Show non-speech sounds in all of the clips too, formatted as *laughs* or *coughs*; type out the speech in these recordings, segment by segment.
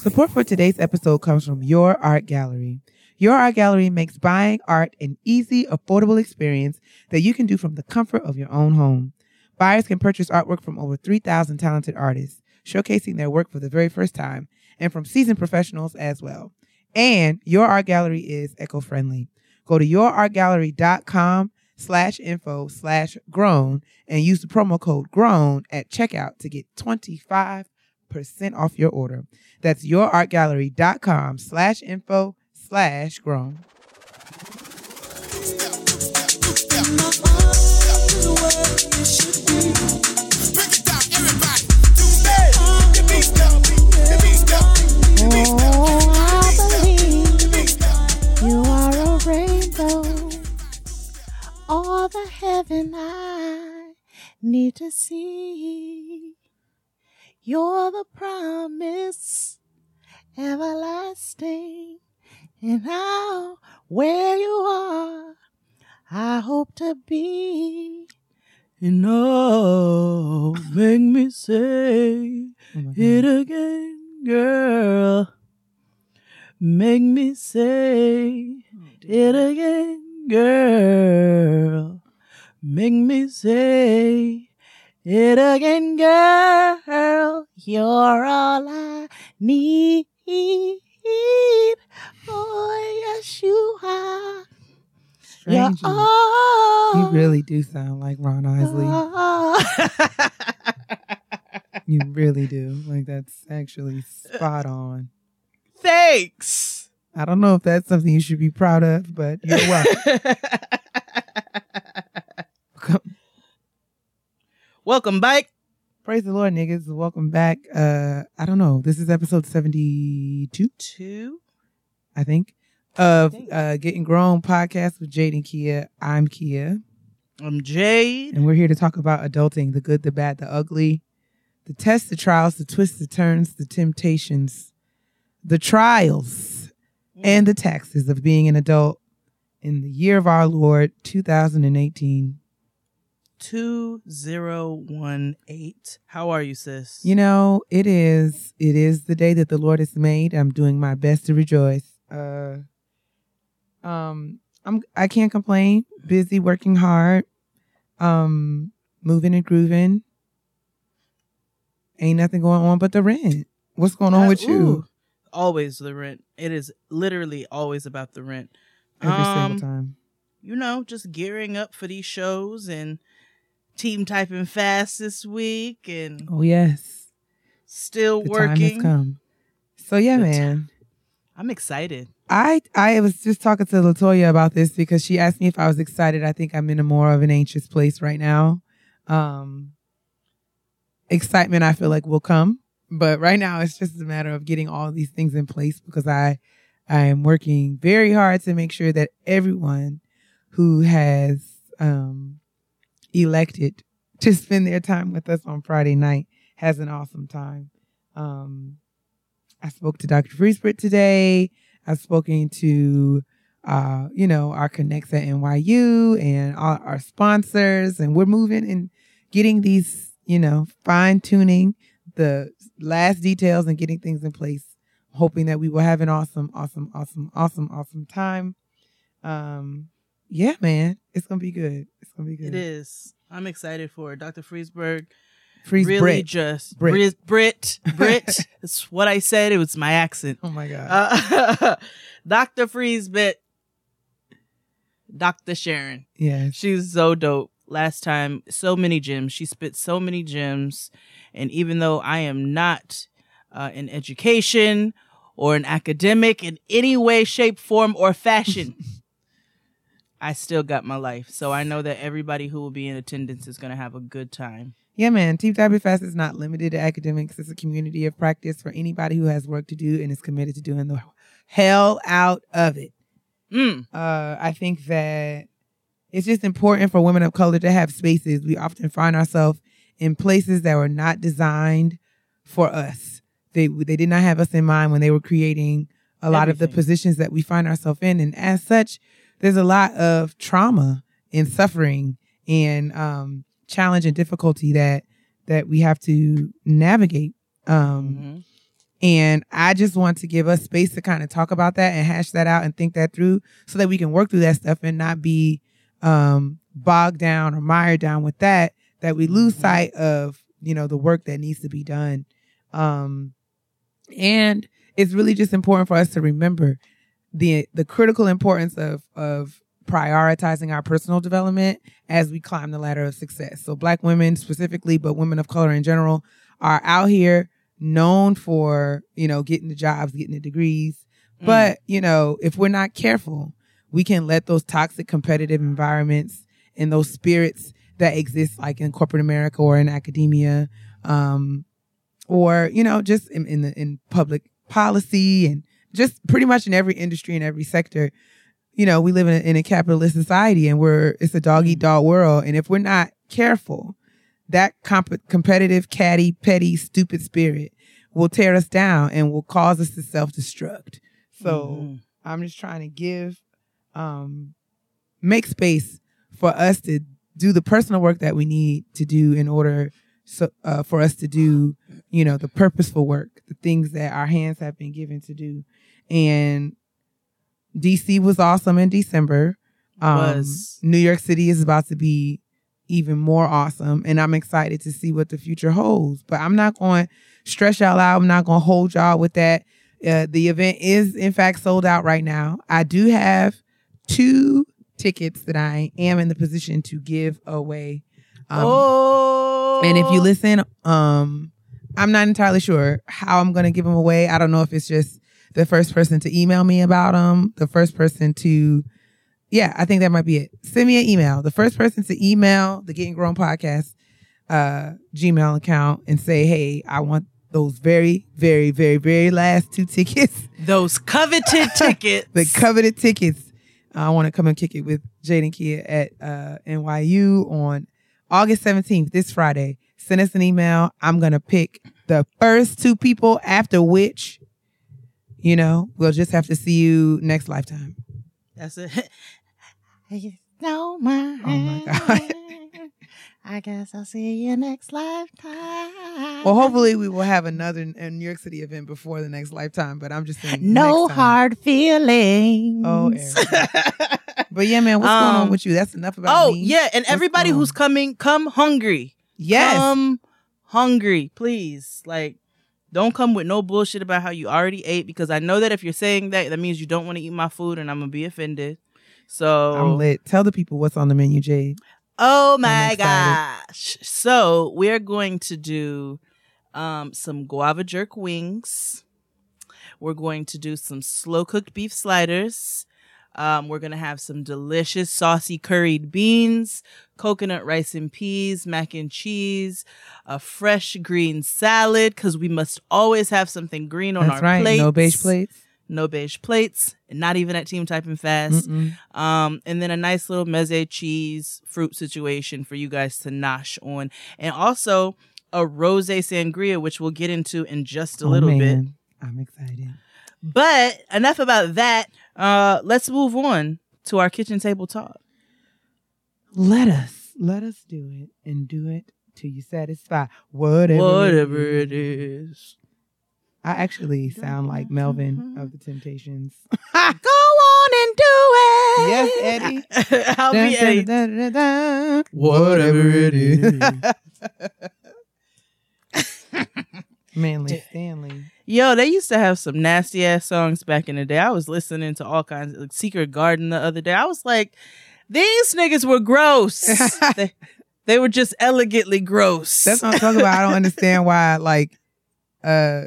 Support for today's episode comes from Your Art Gallery. Your Art Gallery makes buying art an easy, affordable experience that you can do from the comfort of your own home. Buyers can purchase artwork from over 3,000 talented artists, showcasing their work for the very first time, and from seasoned professionals as well. And Your Art Gallery is eco-friendly. Go to yourartgallery.com slash info slash grown and use the promo code grown at checkout to get 25% off your order. That's yourartgallery.com slash info slash grown. I believe you are a rainbow. All the heaven I need to see. You're the promise everlasting. And now, where you are, I hope to be. And oh, make me say Oh it again, girl. Make me say it again, girl. Make me say it again, girl. You're all I need. Oh, yes, you are. You're all. you really do sound like Ron Isley. *laughs* You really do. Like that's actually spot on. Thanks. I don't know if that's something you should be proud of, but you're *laughs* welcome. Welcome back. Praise the Lord, niggas. Welcome back. Uh I don't know. This is episode 72, Two. I think, of think. uh Getting Grown podcast with Jade and Kia. I'm Kia, I'm Jade. and we're here to talk about adulting, the good, the bad, the ugly, the tests, the trials, the twists, the turns, the temptations, the trials, and the taxes of being an adult in the year of our Lord 2018. 2018. How are you, sis? You know, it is it is the day that the Lord has made. I'm doing my best to rejoice. Uh um I'm I can't complain. Busy working hard. Um moving and grooving. Ain't nothing going on but the rent. What's going on Uh, with you? Always the rent. It is literally always about the rent. Every Um, single time. You know, just gearing up for these shows and team typing fast this week and Oh yes. still The working. So yeah, The man. I'm excited. I I was just talking to Latoya about this because she asked me if I was excited. I think I'm in a more of an anxious place right now. Um excitement I feel like will come, but right now it's just a matter of getting all these things in place because I I am working very hard to make sure that everyone who has um elected to spend their time with us on Friday night has an awesome time. Um I spoke to Dr. Freesprit today. I've spoken to, uh, you know, our connects at NYU and all our sponsors, and we're moving and getting these, you know, fine tuning the last details and getting things in place. Hoping that we will have an awesome, awesome, awesome, awesome, awesome time. Um, yeah, man, it's gonna be good. It's gonna be good. It is. I'm excited for it. Dr. Friesberg Freeze really Brit. just Brit. Brit Brit Brit. *laughs* That's what I said. It was my accent. Oh my god. Uh, *laughs* Dr. Friesbit, Dr. Sharon. yes. She's so dope. Last time, so many gems. She spit so many gems. And even though I am not uh, in education or an academic in any way, shape, form, or fashion, *laughs* I still got my life. So I know that everybody who will be in attendance is going to have a good time. Yeah, man. Team Diamond Fest is not limited to academics. It's a community of practice for anybody who has work to do and is committed to doing the hell out of it. Mm. Uh, I think that it's just important for women of color to have spaces. We often find ourselves in places that were not designed for us. They they did not have us in mind when they were creating a lot of the positions that we find ourselves in, and as such, there's a lot of trauma and suffering and um, challenge and difficulty that that we have to navigate. Um, Mhm. And I just want to give us space to kind of talk about that and hash that out and think that through so that we can work through that stuff and not be um, bogged down or mired down with that, that we lose Mhm. sight of, you know, the work that needs to be done. Um, and it's really just important for us to remember the the critical importance of of prioritizing our personal development as we climb the ladder of success. So black women specifically, but women of color in general are out here known for, you know, getting the jobs, getting the degrees. Mm. But, you know, if we're not careful, we can let those toxic competitive environments and those spirits that exist like in corporate America or in academia, um, or, you know, just in, in the in public policy and just pretty much in every industry and every sector. You know, we live in a, in a capitalist society and we're it's a dog eat dog world. And if we're not careful, that comp- competitive, catty, petty, stupid spirit will tear us down and will cause us to self destruct. So Mhm. I'm just trying to give, um, make space for us to do the personal work that we need to do in order so uh, for us to do, you know, the purposeful work, the things that our hands have been given to do. And DC was awesome in December. Um, Was. New York City is about to be even more awesome, and I'm excited to see what the future holds. But I'm not going to stress y'all out. I'm not going to hold y'all with that. Uh, the event is in fact sold out right now. I do have two tickets that I am in the position to give away. Um, oh. and if you listen, um, I'm not entirely sure how I'm going to give them away. I don't know if it's just the first person to email me about them, the first person to, yeah, I think that might be it. Send me an email. The first person to email the Getting Grown podcast uh, Gmail account and say, hey, I want those very, very, very, very last two tickets, *laughs* those coveted *laughs* tickets. the coveted tickets. I want to come and kick it with Jade and Kia at uh, NYU on August 17th, this Friday. Send us an email. I'm going to pick the first two people, after which, you know, we'll just have to see you next lifetime. That's it. *laughs* Know my Oh my God. I guess I'll see you next lifetime. Well, hopefully, we will have another New York City event before the next lifetime, but I'm just saying. no next time. hard feelings. Oh, *laughs* But yeah, man, what's going on Um, with you? That's enough about oh me. yeah, and What's everybody who's coming, come hungry. Yes. Come hungry, please. Like, don't come with no bullshit about how you already ate because I know that if you're saying that, that means you don't want to eat my food, and I'm gonna be offended. So I'm lit. Tell the people what's on the menu, Jade. Oh my gosh. So we're going to do um, some guava jerk wings. We're going to do some slow cooked beef sliders. Um, we're going to have some delicious saucy curried beans, coconut rice and peas, mac and cheese, a fresh green salad, because we must always have something green on That's our right. plates. No beige plates. No beige plates, and not even at Team Typing Fast. Um, and then a nice little meze cheese fruit situation for you guys to nosh on. And also a rose sangria, which we'll get into in just a Oh, little bit. I'm excited. But enough about that. Uh, let's move on to our kitchen table talk. Let us let us do it and do it till you satisfy whatever. Whatever it it is. I actually sound like Melvin of the Temptations. *laughs* Go on and do it. Yes, Eddie. *laughs* I'll be Dun, Eddie. dun, dun, dun, dun. Whatever it is. *laughs* Manly Stanley. Yo, they used to have some nasty ass songs back in the day. I was listening to all kinds of like Secret Garden the other day. I was like, these niggas were gross. *laughs* they, they were just elegantly gross. That's what I'm talking about. I don't understand why like uh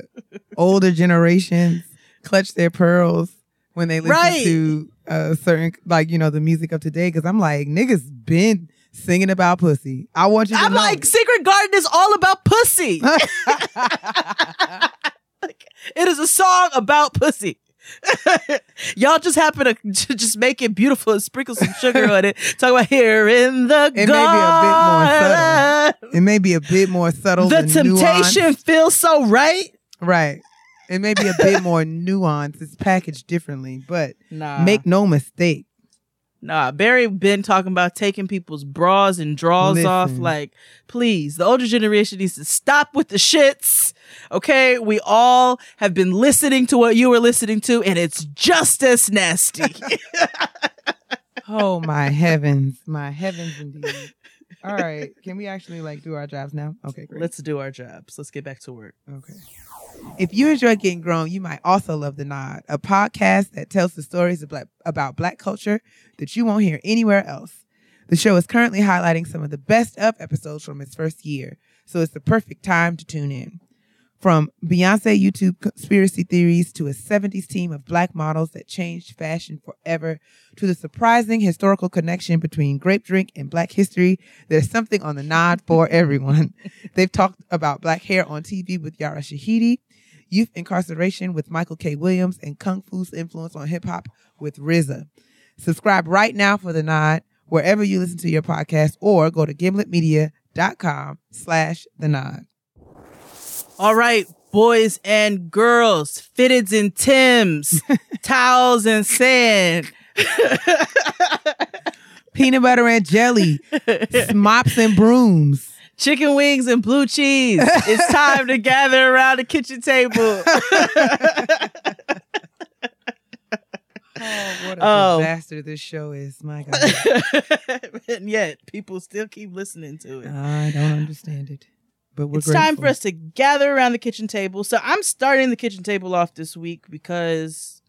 older generations clutch their pearls when they listen Right. to uh certain like you know the music of today because I'm like niggas been singing about pussy. I want you to I'm know. like, Secret Garden is all about pussy. *laughs* *laughs* Like, it is a song about pussy. *laughs* Y'all just happen to just make it beautiful and sprinkle some sugar on it. Talk about here in the It may be a bit more subtle. it may be a bit more subtle. The temptation nuance. feels so right. right? It may be a bit *laughs* more nuanced. It's packaged differently, but Nah, make no mistake. nah. Barry been talking about taking people's bras and drawers off. Like, please, the older generation needs to stop with the shits. Okay, we all have been listening to what you were listening to, and it's just as nasty. *laughs* Oh my heavens, my heavens indeed. All right, can we actually like do our jobs now? Okay, great. Let's do our jobs. Let's get back to work. Okay. If you enjoy Getting Grown, you might also love The Nod, a podcast that tells the stories of black, about Black culture that you won't hear anywhere else. The show is currently highlighting some of the best of episodes from its first year, so it's the perfect time to tune in. From Beyonce YouTube conspiracy theories to a 70s team of black models that changed fashion forever to the surprising historical connection between grape drink and black history, there's something on the nod for *laughs* everyone. They've talked about black hair on TV with Yara Shahidi, youth incarceration with Michael K. Williams, and Kung Fu's influence on hip hop with RZA. Subscribe right now for the nod wherever you listen to your podcast or go to gimletmedia.com slash the nod. All right, boys and girls, fitteds and Tims, *laughs* towels and sand. *laughs* Peanut butter and jelly, mops and brooms. chicken wings and blue cheese. It's time to gather around the kitchen table. *laughs* Oh, what a Oh. disaster this show is. My God. and yet, people still keep listening to it. I don't understand it. But we're it's time for us to gather around the kitchen table. So I'm starting the kitchen table off this week because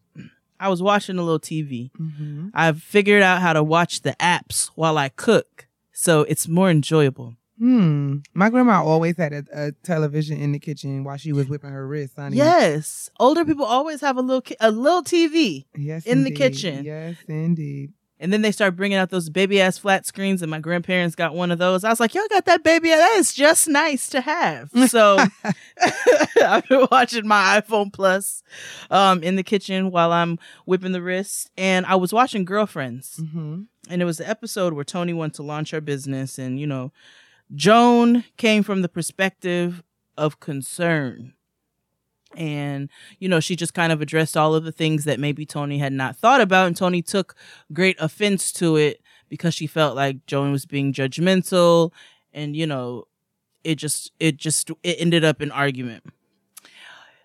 I was watching a little TV. Mhm. I've figured out how to watch the apps while I cook, so it's more enjoyable. Hmm. My grandma always had a, a television in the kitchen while she was whipping her wrist, honey. Yes, older people always have a little ki- a little TV, Yes. in the kitchen. Yes, indeed. And then they start bringing out those baby ass flat screens. And my grandparents got one of those. I was like, y'all got that baby? That is just nice to have. *laughs* So *laughs* I've been watching my iPhone Plus um, in the kitchen while I'm whipping the wrist, and I was watching Girlfriends. hmm and it was the episode where Toni wanted to launch her business, and you know, Joan came from the perspective of concern. And, you know, she just kind of addressed all of the things that maybe Toni had not thought about. And Toni took great offense to it because she felt like Joan was being judgmental. And, you know, it just, it just, it ended up in argument.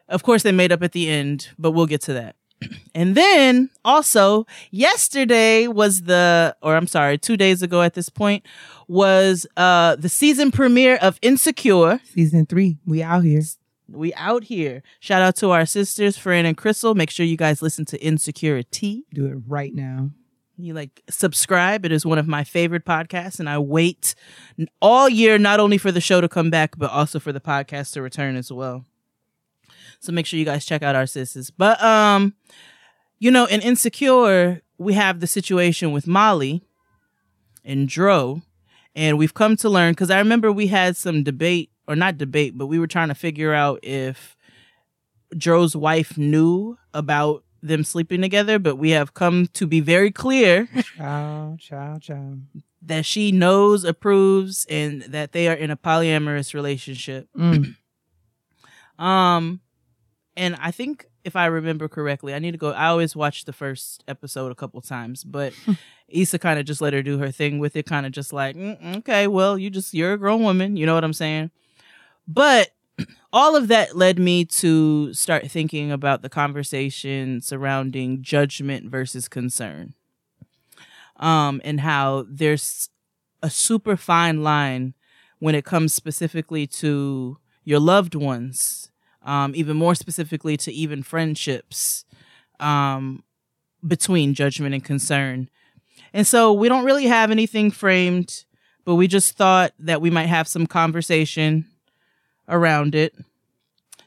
Of course, they made up at the end, but we'll get to that. *clears throat* And then also yesterday was the, or I'm sorry, two days ago at this point was uh the season premiere of Insecure. Season three. We out here. We out here. Shout out to our sisters, Fran and Crissle. Make sure you guys listen to Insecuritea. Do it right now. You like subscribe. It is one of my favorite podcasts, and I wait all year not only for the show to come back, but also for the podcast to return as well. So make sure you guys check out our sisters. But um, you know, in Insecure, we have the situation with Molly and Dro, and we've come to learn because I remember we had some debate, or not debate, but we were trying to figure out if Joe's wife knew about them sleeping together, but we have come to be very clear Ciao, ciao, ciao. that she knows, approves, and that they are in a polyamorous relationship. Mm. *clears throat* Um, and I think if I remember correctly, I need to go. I always watch the first episode a couple times, but *laughs* Issa kind of just let her do her thing with it, kind of just like, "Mm, okay, well, you just you're a grown woman, you know what I'm saying? But all of that led me to start thinking about the conversation surrounding judgment versus concern, um, and how there's a super fine line when it comes specifically to your loved ones, um, even more specifically to even friendships, um, between judgment and concern. And so we don't really have anything framed, but we just thought that we might have some conversation around it.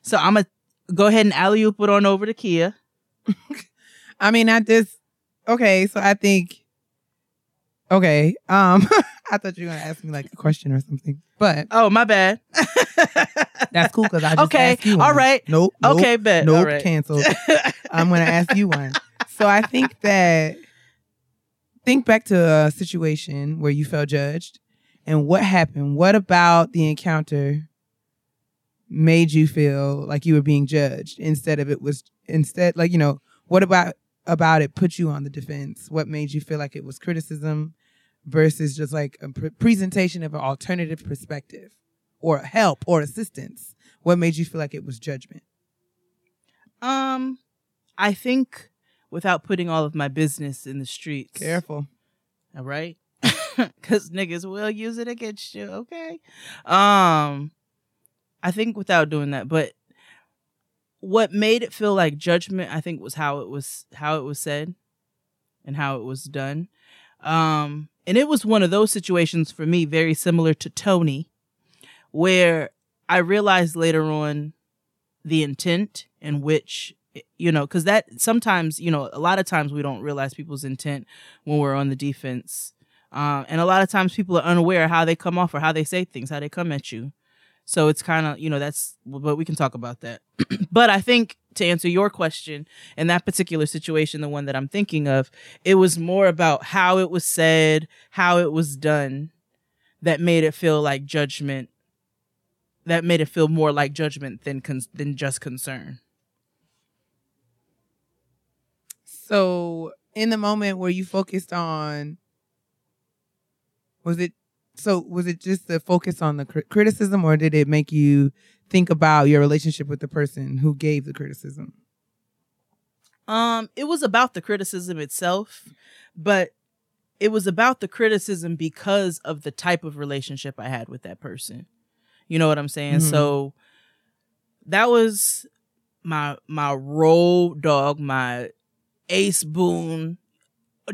So I'm gonna go ahead and alley oop it on over to Kia. *laughs* I mean, I just okay. So I think okay. Um, *laughs* I thought you were gonna ask me like a question or something, but Oh, my bad. *laughs* that's cool because I just Okay, asked you. all one. right. Nope. nope okay, bet. Nope. Right. Canceled. I'm gonna ask you one. So I think that think back to a situation where you felt judged and what happened. What about the encounter made you feel like you were being judged instead of it was instead like you know what about about it put you on the defense? What made you feel like it was criticism versus just like a pre- presentation of an alternative perspective or help or assistance? what made you feel like it was judgment? Um, I think without putting all of my business in the streets. Careful. All right. *laughs* Cause niggas will use it against you. Okay. Um, I think without doing that, but what made it feel like judgment, I think was how it was, how it was said and how it was done. Um, and it was one of those situations for me, very similar to Toni, where I realized later on the intent in which you know because that sometimes you know a lot of times we don't realize people's intent when we're on the defense um, and a lot of times people are unaware how they come off or how they say things how they come at you so it's kind of you know that's but we can talk about that *clears throat* but i think to answer your question in that particular situation the one that i'm thinking of it was more about how it was said how it was done that made it feel like judgment that made it feel more like judgment than con- than just concern. So, in the moment where you focused on, was it so? Was it just the focus on the cri- criticism, or did it make you think about your relationship with the person who gave the criticism? Um, it was about the criticism itself, but it was about the criticism because of the type of relationship I had with that person. You know what I'm saying? Mm-hmm. So that was my my road dog, my ace boon,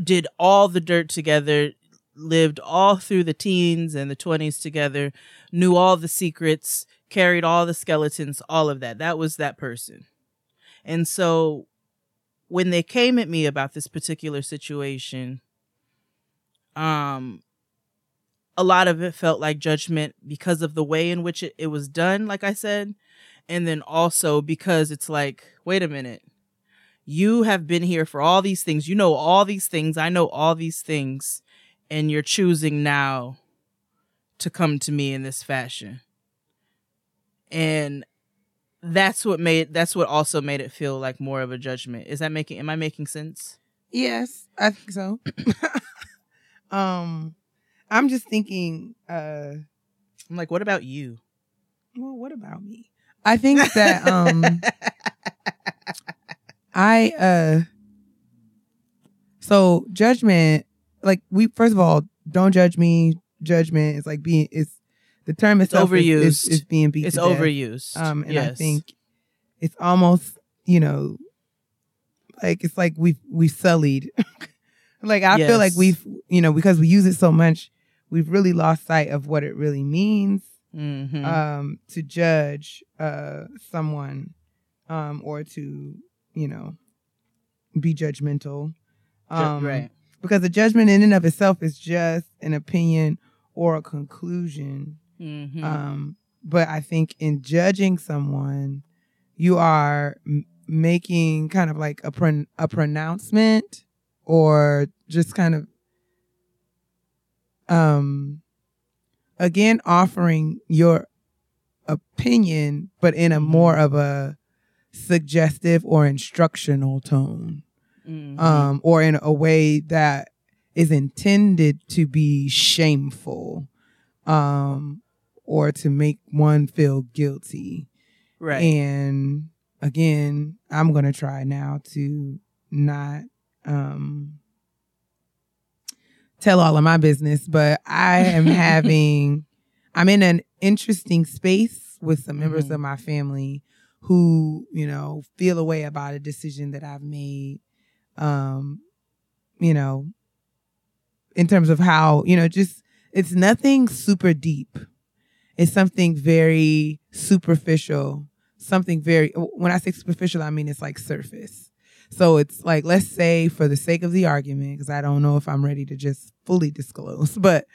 did all the dirt together, lived all through the teens and the 20s together, knew all the secrets, carried all the skeletons, all of that. That was that person. And so when they came at me about this particular situation, um, a lot of it felt like judgment because of the way in which it, it was done, like I said. And then also because it's like, wait a minute, you have been here for all these things. You know all these things. I know all these things. And you're choosing now to come to me in this fashion. And that's what made that's what also made it feel like more of a judgment. Is that making am I making sense? Yes, I think so. *coughs* um I'm just thinking. uh I'm like, what about you? Well, what about me? I think that um *laughs* I uh so judgment like we first of all don't judge me judgment is like being it's the term it's overused is, is, is being beat it's overused um and yes. I think it's almost you know like it's like we've we've sullied *laughs* like I yes. feel like we've you know because we use it so much we've really lost sight of what it really means mm-hmm. um, to judge uh, someone um, or to, you know, be judgmental. Um, right. Because the judgment in and of itself is just an opinion or a conclusion. Mm-hmm. Um, but I think in judging someone, you are m- making kind of like a pro- a pronouncement or just kind of um again offering your opinion but in a mm-hmm. more of a suggestive or instructional tone mm-hmm. um or in a way that is intended to be shameful um or to make one feel guilty right and again i'm going to try now to not um tell all of my business, but I am *laughs* having, I'm in an interesting space with some members mm-hmm. of my family who, you know, feel a way about a decision that I've made. Um, you know, in terms of how, you know, just it's nothing super deep. It's something very superficial, something very, when I say superficial, I mean it's like surface. So it's like, let's say for the sake of the argument, because I don't know if I'm ready to just fully disclose, *laughs* but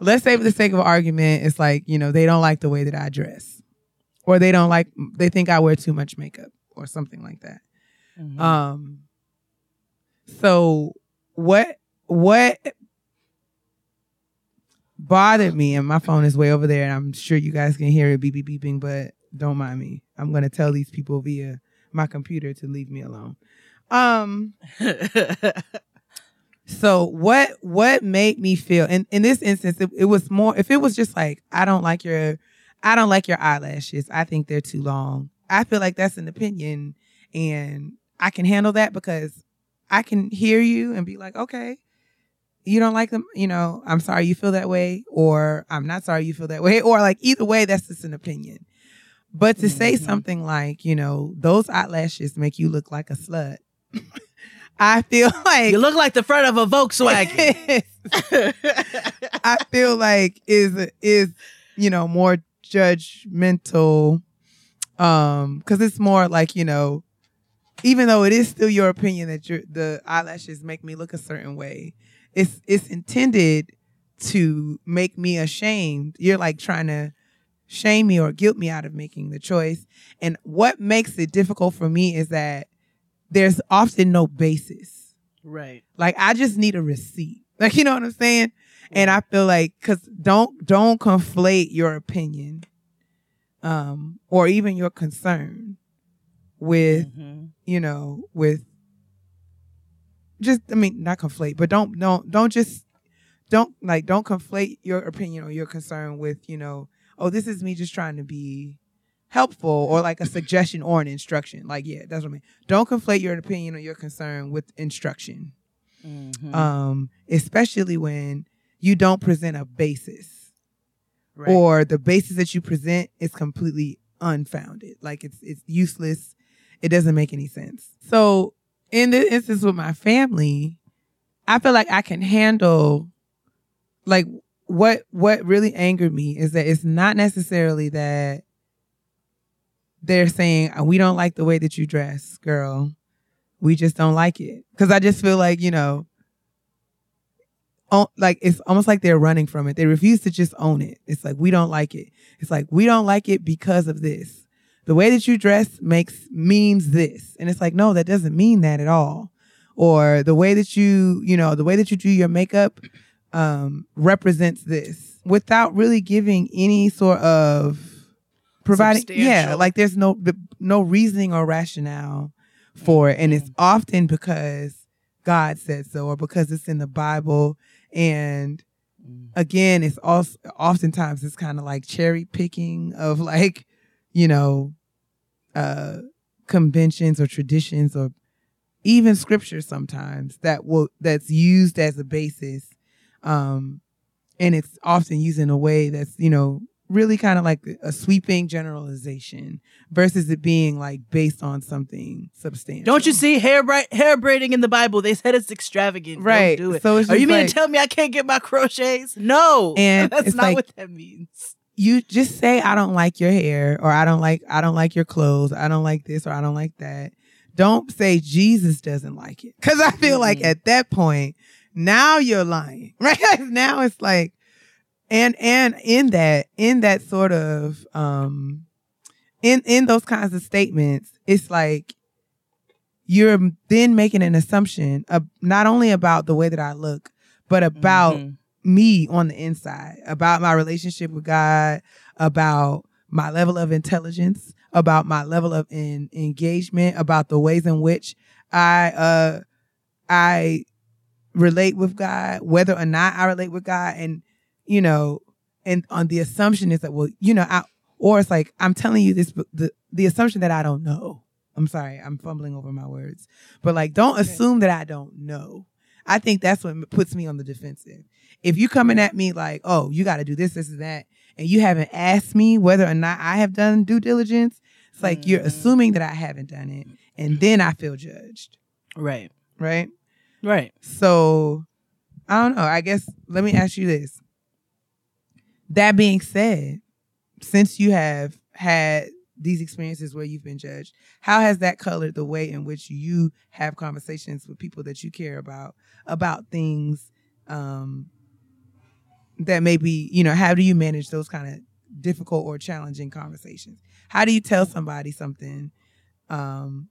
let's say for the sake of argument, it's like, you know, they don't like the way that I dress or they don't like, they think I wear too much makeup or something like that. Mm-hmm. Um, so what, what bothered me, and my phone is way over there, and I'm sure you guys can hear it beep, beep, beeping, but don't mind me. I'm going to tell these people via my computer to leave me alone. Um. *laughs* so what what made me feel in in this instance it, it was more if it was just like I don't like your I don't like your eyelashes. I think they're too long. I feel like that's an opinion and I can handle that because I can hear you and be like, okay, you don't like them, you know, I'm sorry you feel that way, or I'm not sorry you feel that way, *laughs* or like either way, that's just an opinion. But to say Mhm. something like, you know, those eyelashes make you look like a slut, *laughs* I feel *laughs* like You look like the front of a Volkswagen. I feel like is is you know more judgmental um because it's more like you know even though it is still your opinion that your the eyelashes make me look a certain way it's it's intended to make me ashamed you're like trying to shame me or guilt me out of making the choice and what makes it difficult for me is that there's often no basis right. like I just need a receipt. *laughs* Like you know what I'm saying? And I feel like cuz don't don't conflate your opinion um or even your concern with, Mhm. you know, with just I mean not conflate, but don't don't don't just don't like don't conflate your opinion or your concern with, you know, oh this is me just trying to be helpful or like a suggestion or an instruction. Like yeah, that's what I mean. Don't conflate your opinion or your concern with instruction Mhm. um, especially when you don't present a basis right. or the basis that you present is completely unfounded. Like it's it's useless. It doesn't make any sense. So in this instance with my family, I feel like I can handle like what what really angered me is that it's not necessarily that they're saying uh, we don't like the way that you dress, girl. We just don't like it. Cause I just feel like, you know, like it's almost like they're running from it. They refuse to just own it. It's like we don't like it. It's like we don't like it because of this. The way that you dress makes means this. And it's like, no, that doesn't mean that at all. Or the way that you, you know, the way that you do your makeup um represents this without really giving any sort of providing yeah, like there's no no reasoning or rationale for it. And it's often because God said so or because it's in the Bible. And Mm. again, it's also oftentimes it's kind of like cherry picking of like, you know, uh conventions or traditions or even scripture sometimes that will that's used as a basis. Um and it's often used in a way that's, you know, really kind of like a sweeping generalization versus it being like based on something substantial. Don't you see hair bra- hair braiding in the Bible? They said it's extravagant. Don't Right. do it. So it's Are you just mean to tell me I can't get my crochets? No. And *laughs* that's not like- what that means. You just say I don't like your hair or I don't like I don't like your clothes, I don't like this or I don't like that. Don't say Jesus doesn't like it. Cuz I feel like Mhm. at that point now you're lying. *laughs* Right? now it's like and and in that in that sort of um in in those kinds of statements it's like you're then making an assumption of not only about the way that I look but about Mhm. Me on the inside about my relationship with God, about my level of intelligence, about my level of in, engagement, about the ways in which I uh I relate with God, whether or not I relate with God, and you know, and on the assumption is that well, you know, I or it's like I'm telling you this, the the assumption that I don't know. I'm sorry, I'm fumbling over my words, but like, don't assume that I don't know. I think that's what puts me on the defensive. If you coming at me like, oh, you got to do this, this, and that, and you haven't asked me whether or not I have done due diligence, it's like you're Mhm. assuming that I haven't done it, and then I feel judged, Right. right? Right. So I don't know. I guess let me ask you this. That being said, since you have had these experiences where you've been judged, how has that colored the way in which you have conversations with people that you care about about things um, that maybe, you know, how do you manage those kind of difficult or challenging conversations? How do you tell somebody something um,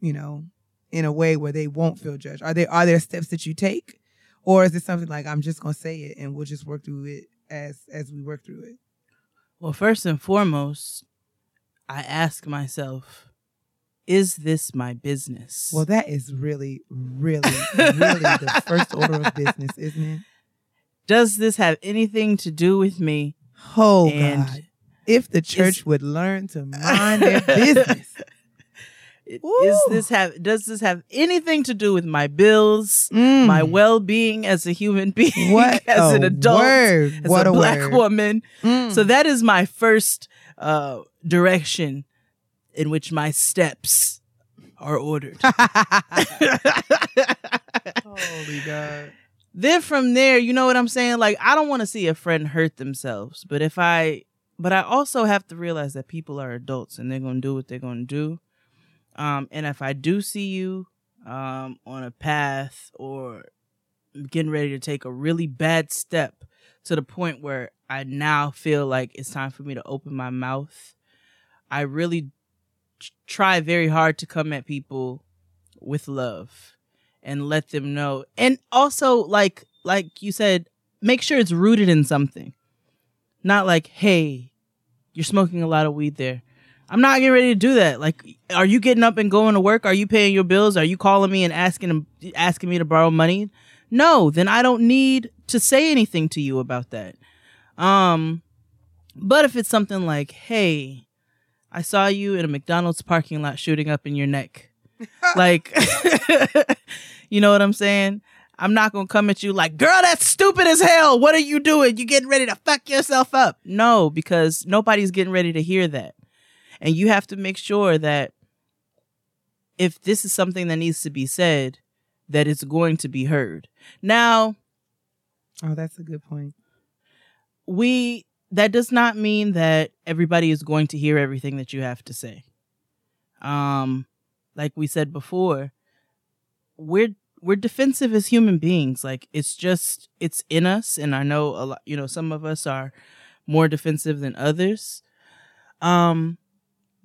you know, in a way where they won't feel judged? Are there are there steps that you take, or is it something like I'm just gonna say it and we'll just work through it as as we work through it? Well, first and foremost, I ask myself, is this my business? Well, that is really, really, really the first order of business, isn't it? Does this have anything to do with me? Oh and God, if the church would learn to mind their business. *laughs* Is this have does this have anything to do with my bills, Mm. my well-being as a human *laughs* being, what *laughs* as an adult, word. as what a, a, black woman? Mm. So that is my first uh, direction in which my steps are ordered. Holy God. Then from there, you know what I'm saying? Like I don't want to see a friend hurt themselves, but if I but I also have to realize that people are adults and they're going to do what they're going to do. Um and if I do see you um on a path or getting ready to take a really bad step to the point where I now feel like it's time for me to open my mouth, I really try very hard to come at people with love and let them know. And also like like you said make sure it's rooted in something. Not like hey you're smoking a lot of weed there. I'm not getting ready to do that. Like are you getting up and going to work? Are you paying your bills? Are you calling me and asking asking me to borrow money? No then i don't need to say anything to you about that. Um but if it's something like hey i saw you in a mcdonald's parking lot shooting up in your neck *laughs* like *laughs* you know what i'm saying? I'm not gonna come at you like girl that's stupid as hell. What are you doing? You getting ready to fuck yourself up. No because nobody's getting ready to hear that. And you have to make sure that if this is something that needs to be said that it's going to be heard. Now Oh, that's a good point. we that does not mean that everybody is going to hear everything that you have to say. Um like we said before we're we're defensive as human beings. Like it's just it's in us and i know a lot you know some of us are more defensive than others. Um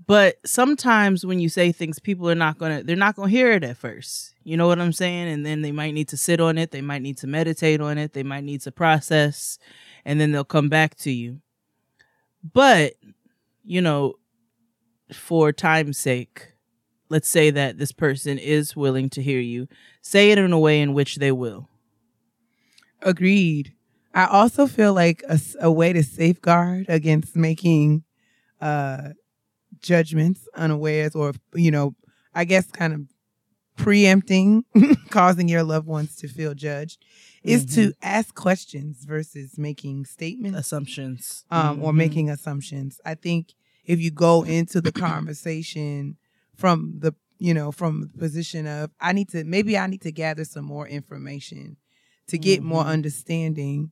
but sometimes when you say things people are not gonna they're not gonna hear it at first. You know what i'm saying? And then they might need to sit on it. They might need to meditate on it. They might need to process and then they'll come back to you. But you know for time's sake let's say that this person is willing to hear you say it in a way in which they will Agreed. I also feel like a way to safeguard against making uh, judgments unawares or, you know, I guess kind of preempting, *laughs* causing your loved ones to feel judged, is to ask questions versus making statements assumptions um, or Mhm. making assumptions. I think if you go into the conversation from the you know from the position of I need to maybe I need to gather some more information to get more Mhm. understanding,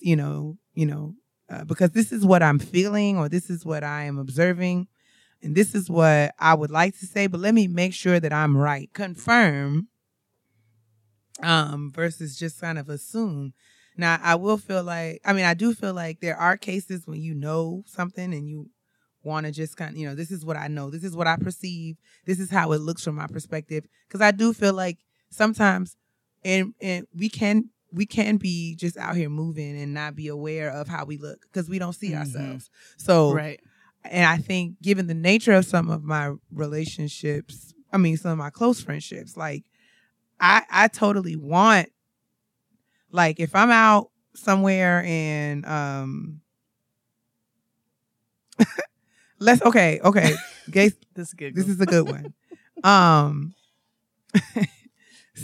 you know, you know, uh, because this is what I'm feeling or this is what I am observing. And this is what I would like to say, but let me make sure that I'm right. Confirm um versus just kind of assume. Now, I will feel like I mean, I do feel like there are cases when you know something and you want to just kind of, you know, this is what I know. This is what I perceive. This is how it looks from my perspective cuz I do feel like sometimes and and we can we can be just out here moving and not be aware of how we look because we don't see Mhm. ourselves. So right and I think given the nature of some of my relationships, I mean some of my close friendships, like I I totally want like if I'm out somewhere and um *laughs* let's okay, okay. *laughs* Gay this is good this is a good one. Um *laughs*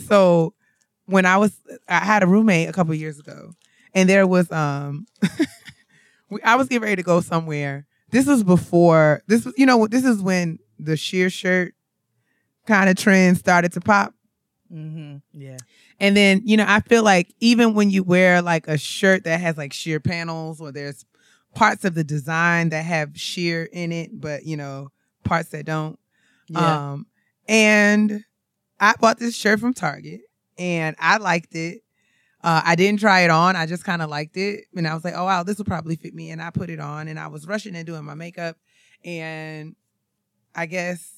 so when I was I had a roommate a couple years ago and there was um *laughs* I was getting ready to go somewhere. This was before this was you know what this is when the sheer shirt kind of trend started to pop. mm-hmm. yeah And then, you know, I feel like even when you wear like a shirt that has like sheer panels or there's parts of the design that have sheer in it, but you know, parts that don't. yeah Um, and I bought this shirt from Target and I liked it. Uh, I didn't try it on. I just kind of liked it. And I was like, oh, wow, this will probably fit me. And I put it on and I was rushing and doing my makeup. And I guess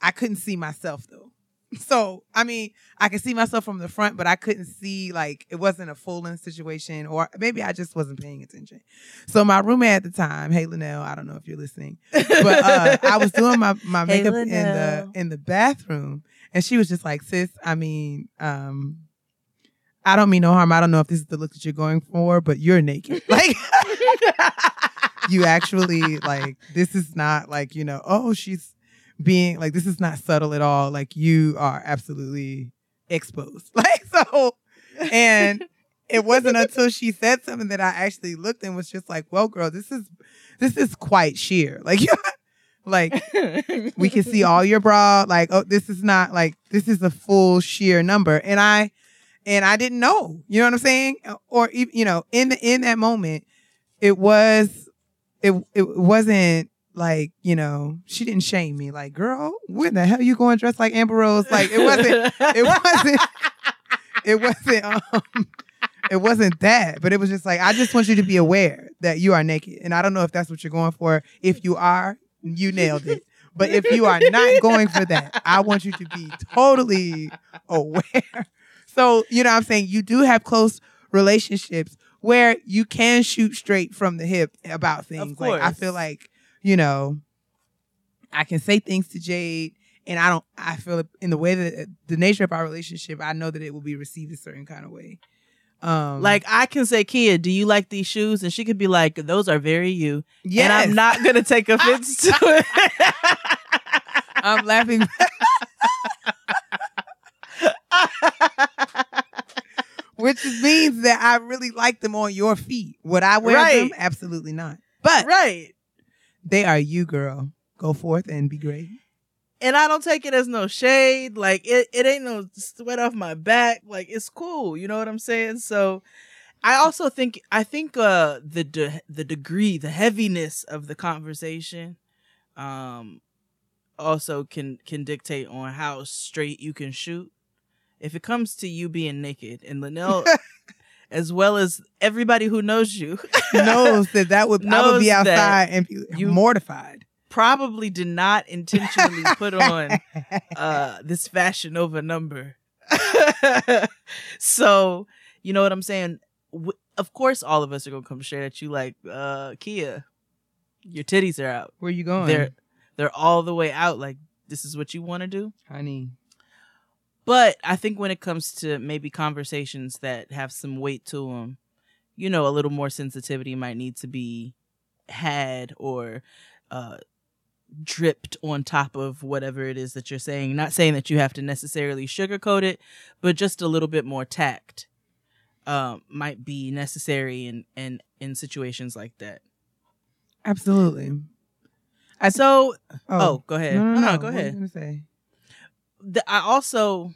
I couldn't see myself though. So, I mean, I could see myself from the front, but I couldn't see like it wasn't a full in situation, or maybe I just wasn't paying attention. So, my roommate at the time, hey Linnell, I don't know if you're listening, but uh, I was doing my, my *laughs* Hey, makeup in the in the bathroom, and she was just like, "Sis, I mean, um, I don't mean no harm. I don't know if this is the look that you're going for, but you're naked." *laughs* Like, *laughs* you actually like this is not like you know oh she's being like this is not subtle at all. Like you are absolutely exposed. *laughs* Like so and it wasn't until she said something that i actually looked and was just like well girl this is this is quite sheer. *laughs* Like *laughs* like we can see all your bra. Like oh this is not like this is a full sheer number. And i and i didn't know. You know what i'm saying? Or you know in the in that moment it was it it wasn't like you know she didn't shame me. Like girl where the hell you going dressed like amber rose? Like it wasn't it wasn't it wasn't um it wasn't that. But it was just like i just want you to be aware that you are naked. And i don't know if that's what you're going for. If you are you nailed it. But if you are not going for that i want you to be totally aware. So you know what i'm saying? You do have close relationships where you can shoot straight from the hip about things. Like i feel like you know i can say things to jade and i don't i feel in the way that the nature of our relationship i know that it will be received a certain kind of way um like I can say, Kia, do you like these shoes? And she could be like, those are very you. yes, And I'm not gonna take *laughs* offense to it. i'm laughing *laughs* which means that i really like them on your feet would i wear them Right. absolutely not but right. They are you girl go forth and be great And I don't take it as no shade. Like it, it ain't no sweat off my back. Like it's cool. You know what I'm saying? So I also think I think uh the de- the degree, the heaviness of the conversation um also can can dictate on how straight you can shoot. If it comes to you being naked and Linnell *laughs* as well as everybody who knows you. *laughs* Knows that that would I would be outside and be you- mortified. probably did not intentionally put on *laughs* uh this fashion over number. *laughs* So you know what i'm saying? W- of course all of us are gonna come straight at you like uh kia your titties are out. Where you going, they're they're all the way out like this is what you want to do? Honey? But i think when it comes to maybe conversations that have some weight to them you know a little more sensitivity might need to be had or uh dripped on top of whatever it is that you're saying not saying that you have to necessarily sugarcoat it but just a little bit more tact um might be necessary in in in situations like that Absolutely. I so oh, go ahead No, no, No, no. go ahead I say? the, I also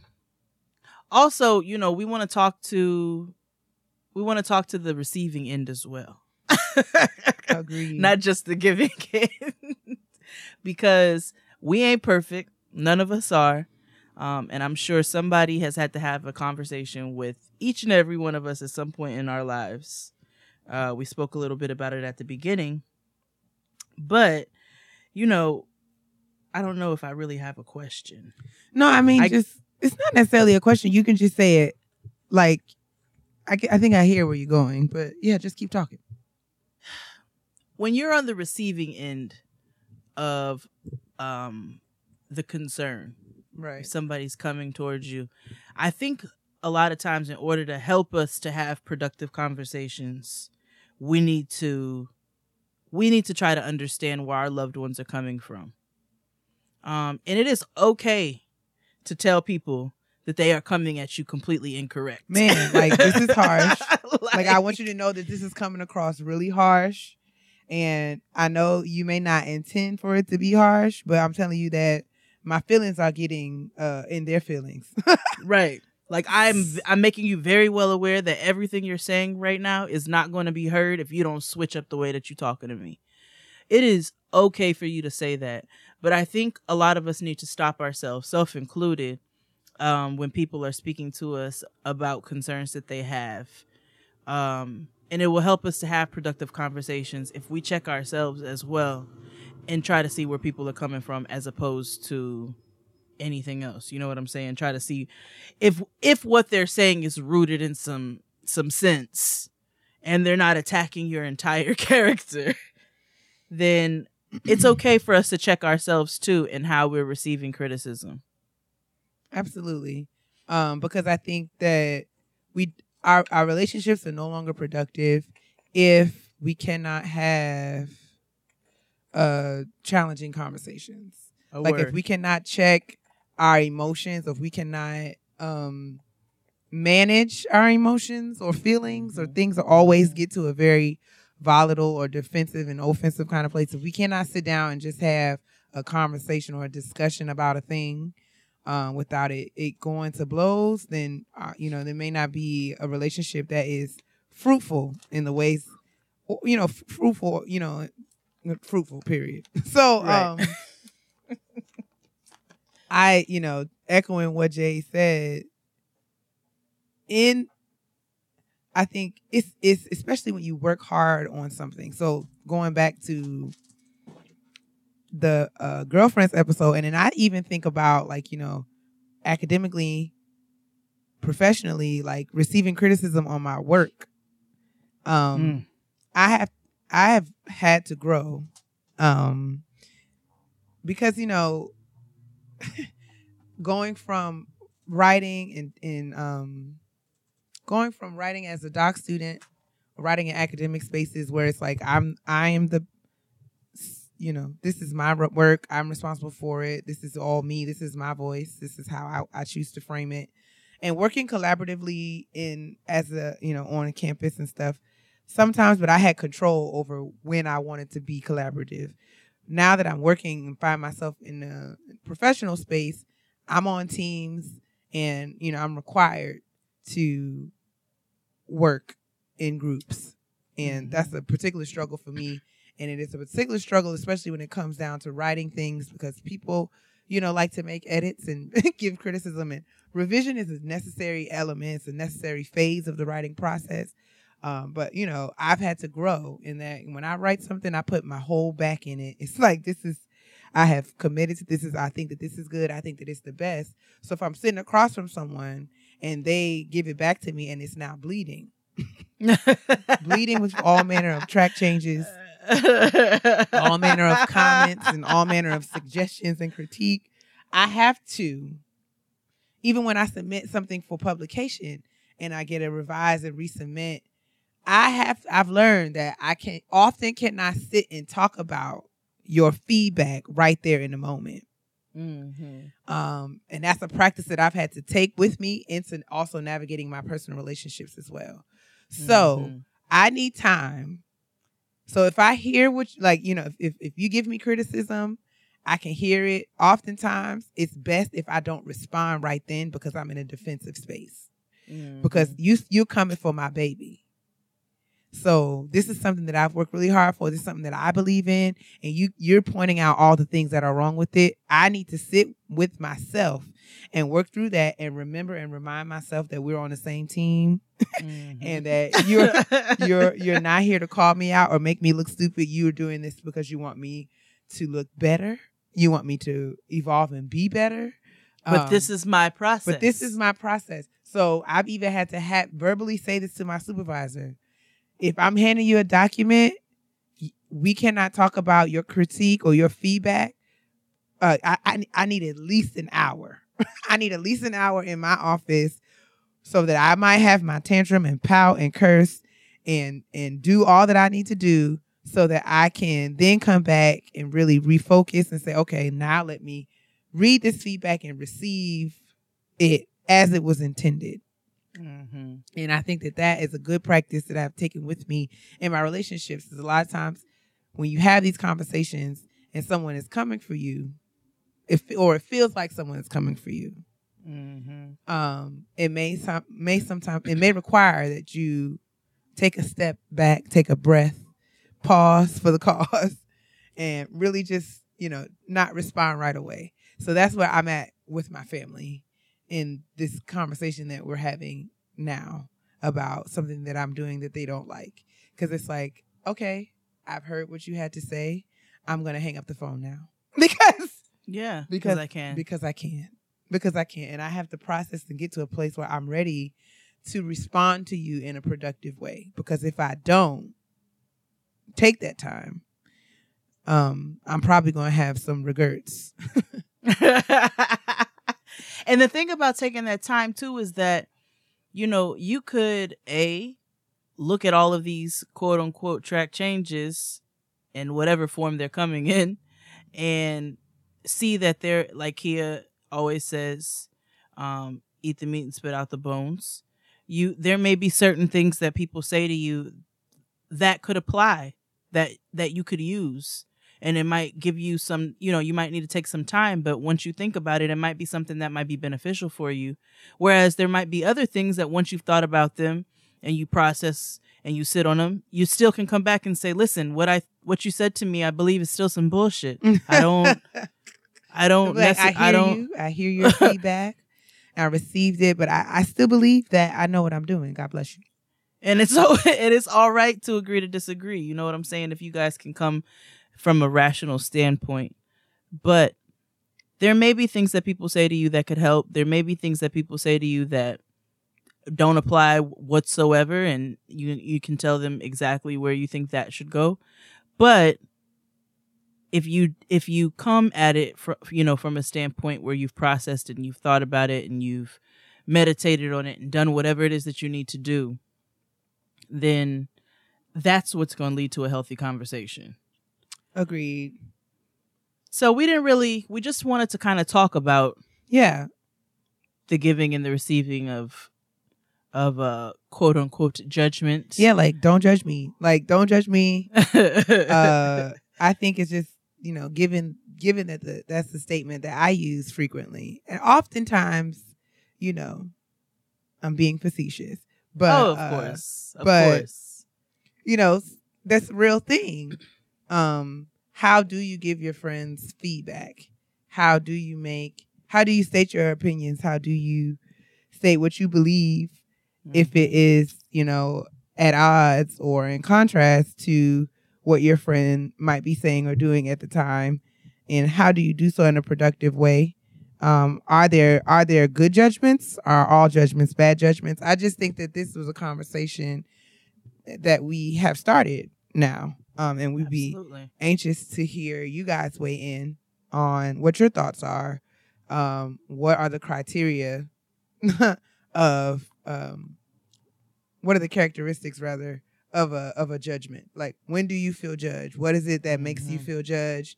also you know we want to talk to we want to talk to the receiving end as well. *laughs* Agreed. not just the giving *laughs* end. Because we ain't perfect. None of us are. Um, and i'm sure somebody has had to have a conversation with each and every one of us at some point in our lives. Uh, we spoke a little bit about it at the beginning. But you know i don't know if i really have a question. No, I mean I- just it's not necessarily a question. You can just say it like I, I think I hear where you're going, but yeah, just keep talking. when you're on the receiving end of um the concern Right. if somebody's coming towards you i think a lot of times in order to help us to have productive conversations we need to we need to try to understand where our loved ones are coming from um and it is okay to tell people that they are coming at you completely incorrect Man, like, this is harsh. *laughs* like I want you to know that this is coming across really harsh. And I know you may not intend for it to be harsh, but I'm telling you that my feelings are getting uh in their feelings. *laughs* Right. Like I'm I'm making you very well aware that everything you're saying right now is not going to be heard if you don't switch up the way that you're talking to me. It is okay for you to say that, but I think a lot of us need to stop ourselves, self included, um, when people are speaking to us about concerns that they have. Um, and it will help us to have productive conversations if we check ourselves as well and try to see where people are coming from as opposed to anything else. You know what I'm saying? Try to see if if what they're saying is rooted in some some sense and they're not attacking your entire *laughs* character, then it's okay for us to check ourselves too in how we're receiving criticism. Absolutely. Um, because I think that we our our relationships are no longer productive if we cannot have uh challenging conversations. A like if we cannot check our emotions, if we cannot um manage our emotions or feelings or things that always get to a very volatile or defensive and offensive kind of place, if we cannot sit down and just have a conversation or a discussion about a thing um, without it, it going to blows, then uh, you know there may not be a relationship that is fruitful in the ways, you know, f- fruitful, you know, fruitful. Period. *laughs* So, Right. um, *laughs* I, you know, echoing what Jay said, in I think it's it's especially when you work hard on something. So going back to the uh, girlfriends episode, and then I even think about like you know, academically, professionally, like receiving criticism on my work. Um, Mm. I have I have had to grow, um, because you know, *laughs* going from writing and and um, going from writing as a doc student, writing in academic spaces where it's like I'm I am the you know this is my work i'm responsible for it this is all me this is my voice this is how i, I choose to frame it. And working collaboratively in as a you know on campus and stuff sometimes but i had control over when i wanted to be collaborative. Now that i'm working and find myself in a professional space i'm on teams and you know i'm required to work in groups. And that's a particular struggle for me. And it is a particular struggle especially when it comes down to writing things because people you know like to make edits and *laughs* give criticism. And revision is a necessary element it's a necessary phase of the writing process. Um, but you know i've had to grow in that when i write something i put my whole back in it. It's *laughs* like this is i have committed to this is i think that this is good. I think that it's the best. So if i'm sitting across from someone and they give it back to me and it's now bleeding bleeding with all manner of track changes all manner of comments and all manner of suggestions and critique. I have to, even when I submit something for publication and I get a revise and resubmit, I have I've learned that I can often cannot sit and talk about your feedback right there in the moment. Mhm. Um, and that's a practice that I've had to take with me into also navigating my personal relationships as well. So Mhm. I need time. So if I hear what you, like, you know, if, if you give me criticism, I can hear it. Oftentimes it's best if I don't respond right then because I'm in a defensive space. Because Mhm. you you're coming for my baby. So this is something that I've worked really hard for. This is something that I believe in, and you you're pointing out all the things that are wrong with it. I need to sit with myself and work through that, and remember and remind myself that we're on the same team, Mhm. *laughs* and that you're you're you're not here to call me out or make me look stupid. You're doing this because you want me to look better. You want me to evolve and be better. but Um, this is my process. but this is my process. So I've even had to ha- verbally say this to my supervisor. If I'm handing you a document, we cannot talk about your critique or your feedback. Uh, I, I I need at least an hour. *laughs* I need at least an hour in my office so that I might have my tantrum and pout and curse and and do all that I need to do so that I can then come back and really refocus and say, okay, now let me read this feedback and receive it as it was intended. Mhm. And I think that that is a good practice that I've taken with me in my relationships. Is a lot of times when you have these conversations and someone is coming for you, if or it feels like someone is coming for you, Mhm. um, it may some may sometimes it may require that you take a step back, take a breath, pause for the *laughs* cause, and really just you know not respond right away. So that's where I'm at with my family in this conversation that we're having now about something that I'm doing that they don't like. Because it's like, okay, I've heard what you had to say. I'm gonna hang up the phone now *laughs* because Yeah, because because I can. because I can because I can and I have to process and get to a place where I'm ready to respond to you in a productive way because if I don't take that time um I'm probably going to have some regrets. *laughs* *laughs* and the thing about taking that time too is that you know you could a look at all of these quote unquote track changes in whatever form they're coming in and see that they're like Kia always says, um, eat the meat and spit out the bones. You there may be certain things that people say to you that could apply that that you could use and it might give you some you know you might need to take some time but once you think about it it might be something that might be beneficial for you whereas there might be other things that once you've thought about them and you process and you sit on them you still can come back and say listen what i what you said to me i believe is still some bullshit i don't *laughs* i don't Like, I hear i don't you. I hear your feedback. *laughs* I received it, but I, I still believe that I know what I'm doing. God bless you. and it's *laughs* so it is all right to agree to disagree you know what i'm saying if you guys can come from a rational standpoint. But there may be things that people say to you that could help. There may be things that people say to you that don't apply whatsoever and you you can tell them exactly where you think that should go. But if you if you come at it from you know from a standpoint where you've processed it and you've thought about it and you've meditated on it and done whatever it is that you need to do then that's what's going to lead to a healthy conversation. Agreed. So we didn't really we just wanted to kind of talk about Yeah. the giving and the receiving of of uh quote unquote judgment. Yeah, like don't judge me. Like don't judge me. *laughs* Uh I think it's just, you know, given given that the that's the statement that I use frequently. And oftentimes, you know, I'm being facetious. But oh, of uh, course. Of but- course. you know, that's a real thing. Um, how do you give your friends feedback? How do you make how do you state your opinions? How do you state what you believe if it is, you know, at odds or in contrast to what your friend might be saying or doing at the time? And how do you do so in a productive way? Um, are there are there good judgments? Are all judgments bad judgments? I just think that this was a conversation that we have started now. Um, and we'd be anxious to hear you guys weigh in on what your thoughts are. Um, what are the criteria *laughs* of um, what are the characteristics rather of a of a judgment? Like when do you feel judged? What is it that makes you Mhm. feel judged?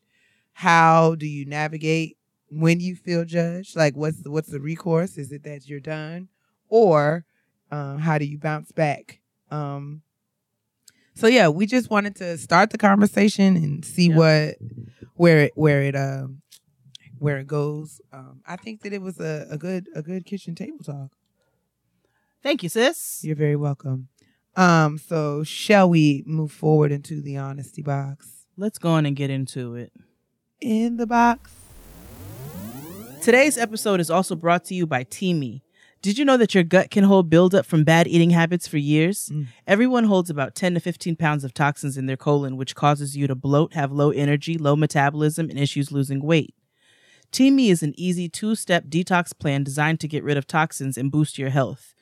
How do you navigate when you feel judged? Like what's the, what's the recourse? Is it that you're done, or um, how do you bounce back? Um, so yeah, we just wanted to start the conversation and see Yeah. what where it where it um where it goes. Um, I think that it was a, a good a good kitchen table talk. Thank you, sis. You're very welcome. Um, so shall we move forward into the honesty box? Let's go on and get into it. In the box. Today's episode is also brought to you by Teami. Did you know that your gut can hold buildup from bad eating habits for years? Mm. Everyone holds about 10 to 15 pounds of toxins in their colon, which causes you to bloat, have low energy, low metabolism, and issues losing weight. Teami is an easy two step detox plan designed to get rid of toxins and boost your health.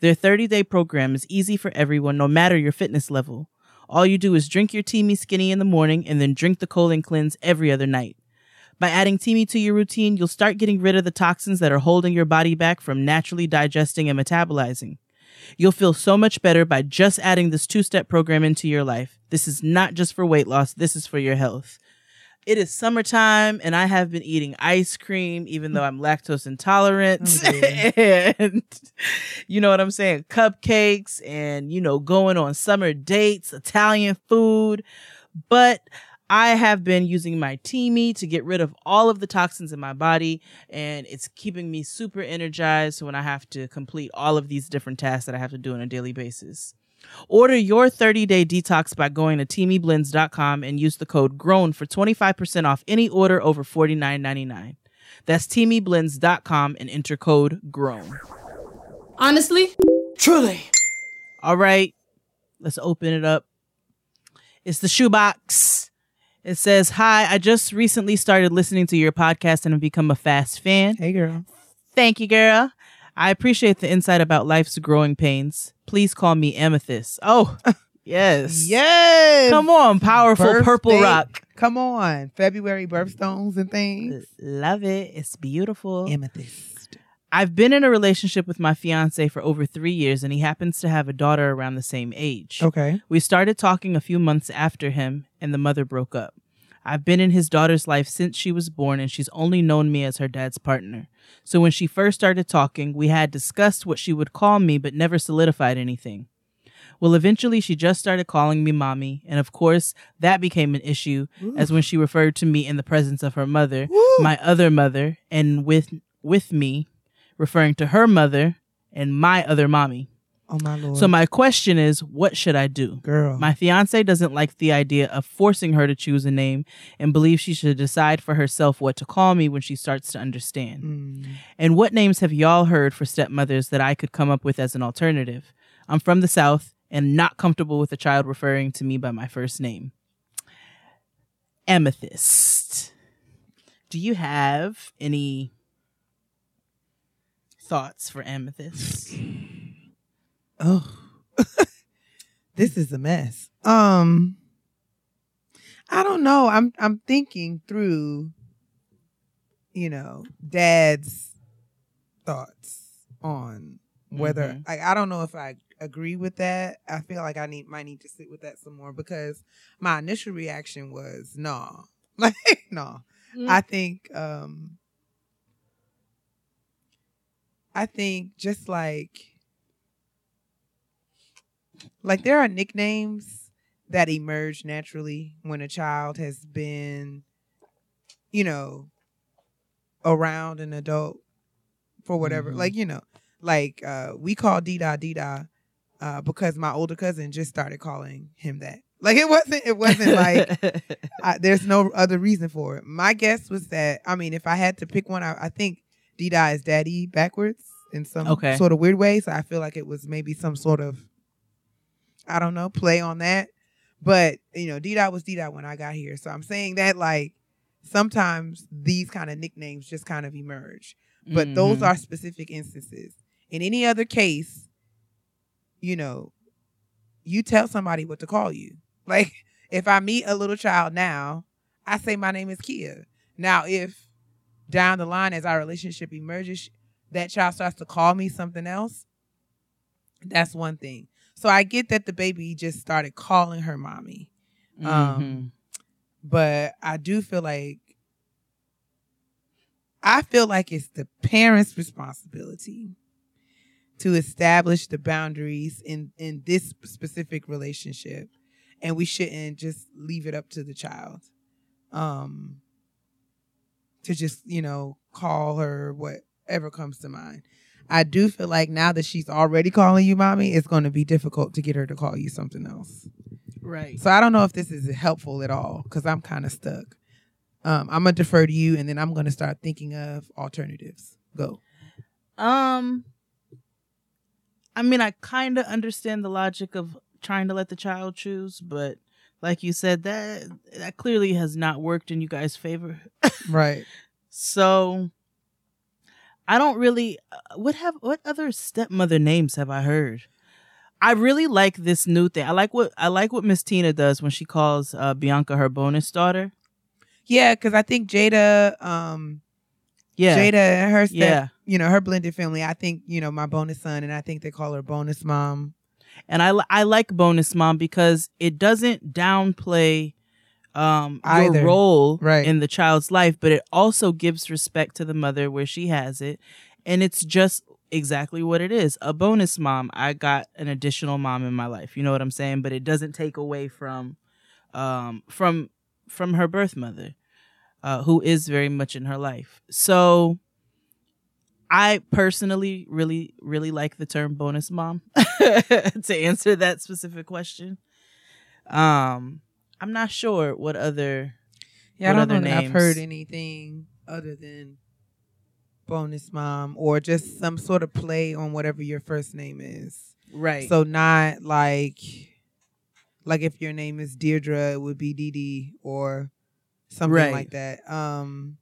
Their 30 day program is easy for everyone, no matter your fitness level. All you do is drink your Teami Skinny in the morning and then drink the colon cleanse every other night. By adding Teami to your routine, you'll start getting rid of the toxins that are holding your body back from naturally digesting and metabolizing. You'll feel so much better by just adding this two step program into your life. This is not just for weight loss, this is for your health. It is summertime, and I have been eating ice cream, even though I'm lactose intolerant. Oh, *laughs* and you know what I'm saying? Cupcakes and, you know, going on summer dates, Italian food. But I have been using my Teami to get rid of all of the toxins in my body, and it's keeping me super energized when I have to complete all of these different tasks that I have to do on a daily basis. Order your 30 day detox by going to teamiblends.com and use the code GROWN for 25% off any order over $49.99. That's teamiblends.com and enter code GROWN. Honestly, Truly. All right, let's open it up. It's the shoebox. It says, Hi, I just recently started listening to your podcast and have become a fast fan. Hey girl. Thank you, girl. I appreciate the insight about life's growing pains. Please call me Amethyst. Oh, *laughs* yes. Yes. Come on, powerful purple rock. Come on. February birthstones and things. Love it. It's beautiful. Amethyst. I've been in a relationship with my fiance for over three years, and he happens to have a daughter around the same age. Okay. We started talking a few months after him, and the mother broke up. I've been in his daughter's life since she was born, and she's only known me as her dad's partner. So when she first started talking, we had discussed what she would call me, but never solidified anything. Well, eventually she just started calling me mommy, and of course, that became an issue as when she referred to me in the presence of her mother, Woo. my other mother, and with with me, referring to her mother and my other mommy. Oh my lord. So my question is, what should I do? girl. My fiance doesn't like the idea of forcing her to choose a name and believes she should decide for herself what to call me when she starts to understand. Mm. And what names have y'all heard for stepmothers that I could come up with as an alternative? I'm from the South and not comfortable with a child referring to me by my first name. Amethyst. Do you have any thoughts for Amethyst? Oh, *laughs* this is a mess. Um, I don't know. I'm I'm thinking through, you know, Dad's thoughts on whether Mhm. like I don't know if I agree with that. I feel like I need might need to sit with that some more because my initial reaction was no, *laughs* like no. Mm. I think um I think just like like there are nicknames that emerge naturally when a child has been you know around an adult for whatever Mhm. like you know like uh we call Dida Dida uh because my older cousin just started calling him that like it wasn't it wasn't like *laughs* I, there's no other reason for it. My guess was that I mean, if I had to pick one, I, I think Dida is daddy backwards in some Okay. sort of weird way. So I feel like it was maybe some sort of I don't know play on that. But you know, Dida was Dida when I got here. So I'm saying that like sometimes these kind of nicknames just kind of emerge, but those Mhm. are specific instances. In any other case, you know, you tell somebody what to call you. *laughs* Like if I meet a little child now, I say my name is Kia. Now, if down the line as our relationship emerges, that child starts to call me something else, that's one thing. So I get that the baby just started calling her mommy. Mhm. Um, but I do feel like I feel like it's the parents' responsibility to establish the boundaries in in this specific relationship and we shouldn't just leave it up to the child um to just you know call her whatever comes to mind i do feel like now that she's already calling you mommy it's going to be difficult to get her to call you something else right. so I don't know if this is helpful at all because I'm kind of stuck. Um, I'm gonna defer to you, and then I'm gonna start thinking of alternatives. Go. Um, I mean, I kind of understand the logic of trying to let the child choose, but like you said, that that clearly has not worked in you guys' favor. Right. *laughs* So, I don't really. uh, What have what other stepmother names have I heard? I really like this new thing. I like what I like what Miss Tina does when she calls uh, Bianca her bonus daughter. Yeah, because I think Jada, um, Yeah, Jada and her step, yeah. you know, her blended family. I think you know my bonus son, and I think they call her bonus mom. And I I like bonus mom because it doesn't downplay um Either. your role Right. in the child's life, but it also gives respect to the mother where she has it, and it's just exactly what it is a bonus mom. I got an additional mom in my life. You know what I'm saying? But it doesn't take away from um from from her birth mother, uh, who is very much in her life. So. I personally really, really like the term bonus mom *laughs* to answer that specific question. Um, I'm not sure what other Yeah, What I don't that I've heard anything other than bonus mom or just some sort of play on whatever your first name is. right. So not like like if your name is Deirdre, it would be Dee Dee or something Right. like that. Um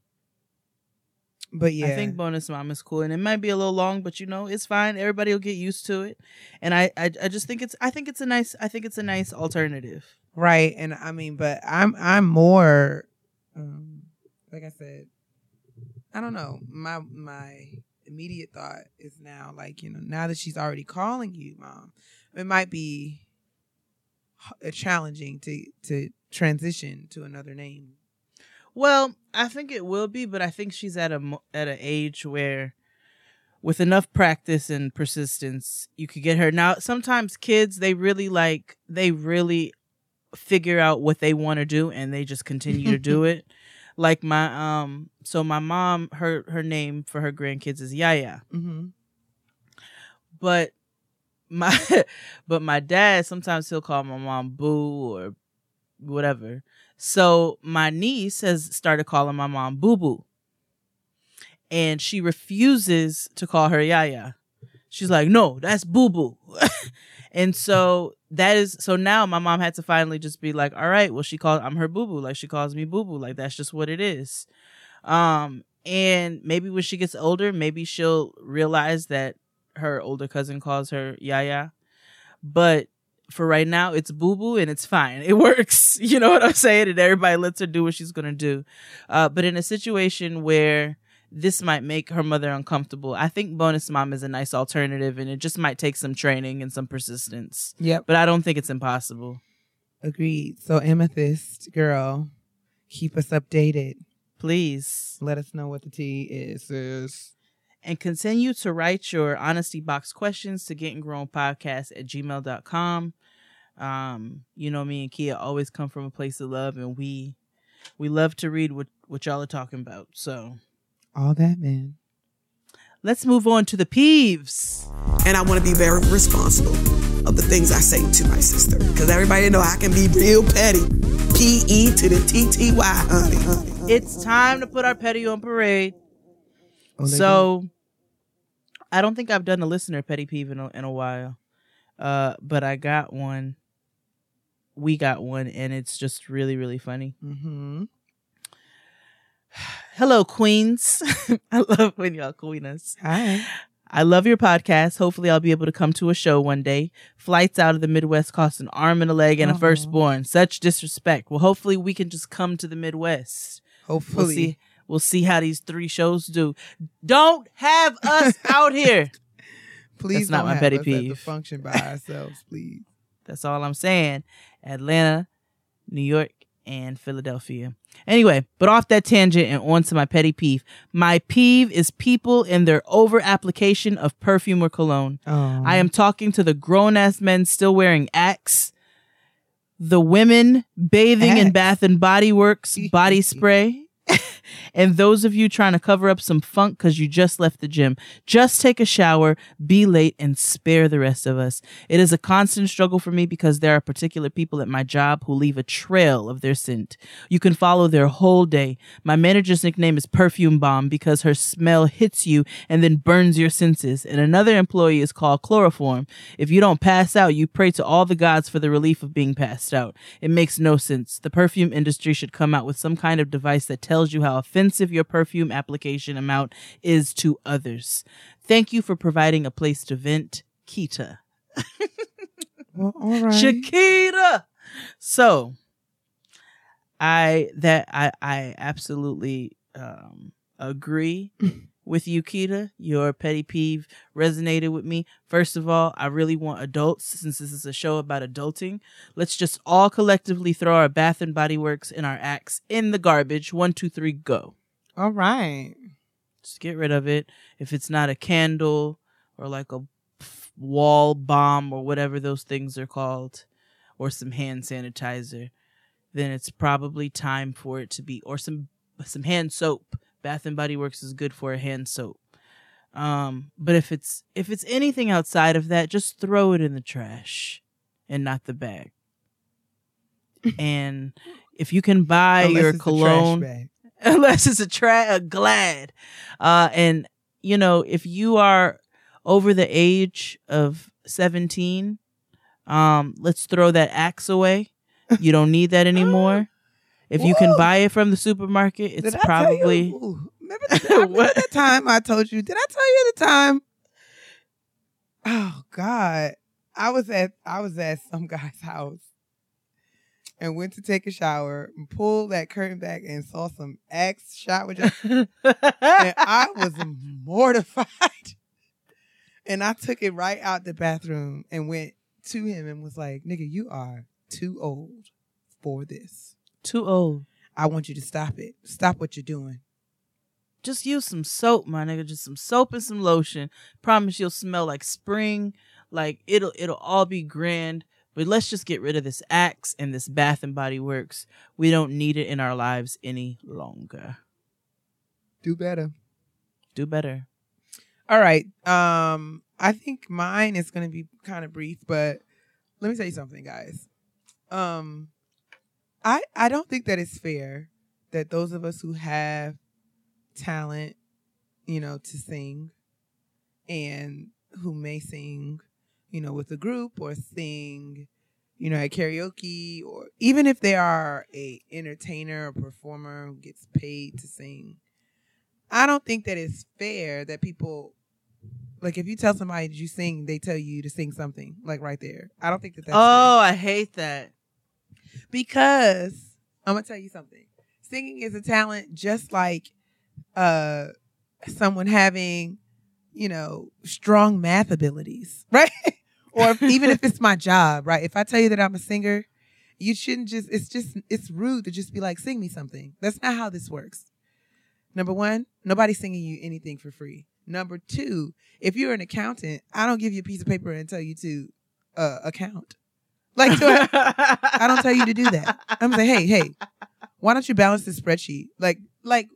but yeah. I think bonus mom is cool, and it might be a little long, but you know it's fine. Everybody will get used to it, and I, I, I just think it's, I think it's a nice, I think it's a nice alternative. right. And I mean, but I'm I'm more um like I said, I don't know. My my immediate thought is now like you know now that she's already calling you mom, it might be uh, challenging to to transition to another name. Well, I think it will be, but I think she's at a at an age where, with enough practice and persistence, you could get her. Now, sometimes kids they really like they really figure out what they want to do and they just continue to do *laughs* it. Like my um, so my mom, her her name for her grandkids is Yaya, Mm-hmm. but my *laughs* but my dad sometimes he'll call my mom Boo or whatever. So my niece has started calling my mom Boo Boo. And she refuses to call her Yaya. She's like, no, that's Boo Boo. *laughs* and so that is so now my mom had to finally just be like, all right, well, she calls I'm her boo boo. Like she calls me boo boo. Like that's just what it is. Um, and maybe when she gets older, maybe she'll realize that her older cousin calls her Yaya. But for right now, it's boo boo and it's fine. It *laughs* works. You know what I'm saying? And everybody lets her do what she's gonna do. Uh, but in a situation where this might make her mother uncomfortable, I think bonus mom is a nice alternative, and it just might take some training and some persistence. Yep. But I don't think it's impossible. Agreed. So Amethyst girl, keep us updated. Please. Let us know what the tea is. sis. and continue to write your honesty box questions to getting grown podcast at gmail.com um you know me and kia always come from a place of love and we we love to read what what y'all are talking about so All that man. let's move on to the peeves and I want to be very responsible of the things I say to my sister. Because everybody know I can be real petty. P E to the T T Y, honey, honey. honey. it's time to put our petty on parade Oh, they so i don't think i've done a listener petty peeve in a, in a while uh but i got one we got one and it's just really really funny. Mhm. *sighs* Hello, queens. *laughs* I love when y'all queen us. Hi. I love your podcast. Hopefully, I'll be able to come to a show one day. Flights out of the Midwest cost an arm and a leg and a firstborn. Such disrespect. Well, hopefully, we can just come to the Midwest. We'll Hopefully. see. We'll see how these three shows do. Don't have us *laughs* out here. Please That's not my petty us at the peeve. function by *laughs* ourselves, please. That's all I'm saying. Atlanta, New York, and Philadelphia. Anyway, but off that tangent and on to my petty peeve. My peeve is people in their over application of perfume or cologne. Oh. I am talking to the grown ass men still wearing Axe, the women bathing in Bath and Body Works body spray, *laughs* and those of you trying to cover up some funk because you just left the gym. Just take a shower, be late, and spare the rest of us. It is a constant struggle for me because there are particular people at my job who leave a trail of their scent. You can follow their whole day. My manager's nickname is Perfume Bomb because her smell hits you and then burns your senses. And another employee is called Chloroform. If you don't pass out, you pray to all the gods for the relief of being passed out. It makes no sense. The perfume industry should come out with some kind of device that tells you how offensive your perfume application amount is to others. Thank you for providing a place to vent, Kita. *laughs* Well, all right. Shakita. So I that I I absolutely um agree *laughs* with you, Kita. Your petty peeve resonated with me. First of all, I really want adults, since this is a show about adulting. Let's just all collectively throw our Bath and Body Works and our Axe in the garbage. One, two, three, go. All right. Just get rid of it. If it's not a candle or like a wall bomb or whatever those things are called, or some hand sanitizer, then it's probably time for it to be or some some hand soap. Bath and Body Works is good for a hand soap. Um, but if it's if it's anything outside of that, just throw it in the trash and not the bag. *laughs* and if you can buy Unless your trash cologne bag. *laughs* unless it's a tra- a glad. Uh, and you know, if you are over the age of 17, um, let's throw that axe away. You don't need that *laughs* anymore. If you can buy it from the supermarket, it's Did I tell you- probably Ooh, remember, the, *laughs* remember that time I told you? Did I tell you the time? Oh God, I was at I was at some guy's *laughs* house, and went to take a shower, and pulled that curtain back and saw some Axe shower gel. and I was mortified. *laughs* And I took it right out the bathroom and went to him and was like, nigga, you are too old for this. Too old. I want you to stop it. Stop what you're doing. Just use some soap, my nigga. Just some soap and some lotion. Promise you'll smell like spring. Like it'll it'll all be grand. But let's just get rid of this axe and this Bath and Body Works. We don't need it in our lives any longer. Do better. Do better. All right. Um, I think mine is gonna be kind of brief, but let me tell you something, guys. Um, I I don't think that it's fair that those of us who have talent, you know, to sing, and who may sing, you know, with a group or sing, you know, at karaoke, or even if they are a entertainer or performer who gets paid to sing. I don't think that it's fair that people like if you tell somebody you sing, they tell you to sing something like right there. I don't think that that's oh, I hate that. Because I'm gonna tell you something. Singing is a talent, just like uh someone having, you know, strong math abilities, *laughs* right? or if, even if it's my job, right? If I tell you that I'm a singer, you shouldn't just. It's just it's rude to just be like, sing me something. That's not how this works. Number one, nobody's singing you anything for free. Number two, if you're an accountant, I don't give you a piece of paper and tell you to uh, account. Like, do I, *laughs* I don't tell you to do that. I'm saying, hey, hey, why don't you balance the spreadsheet? Like, like,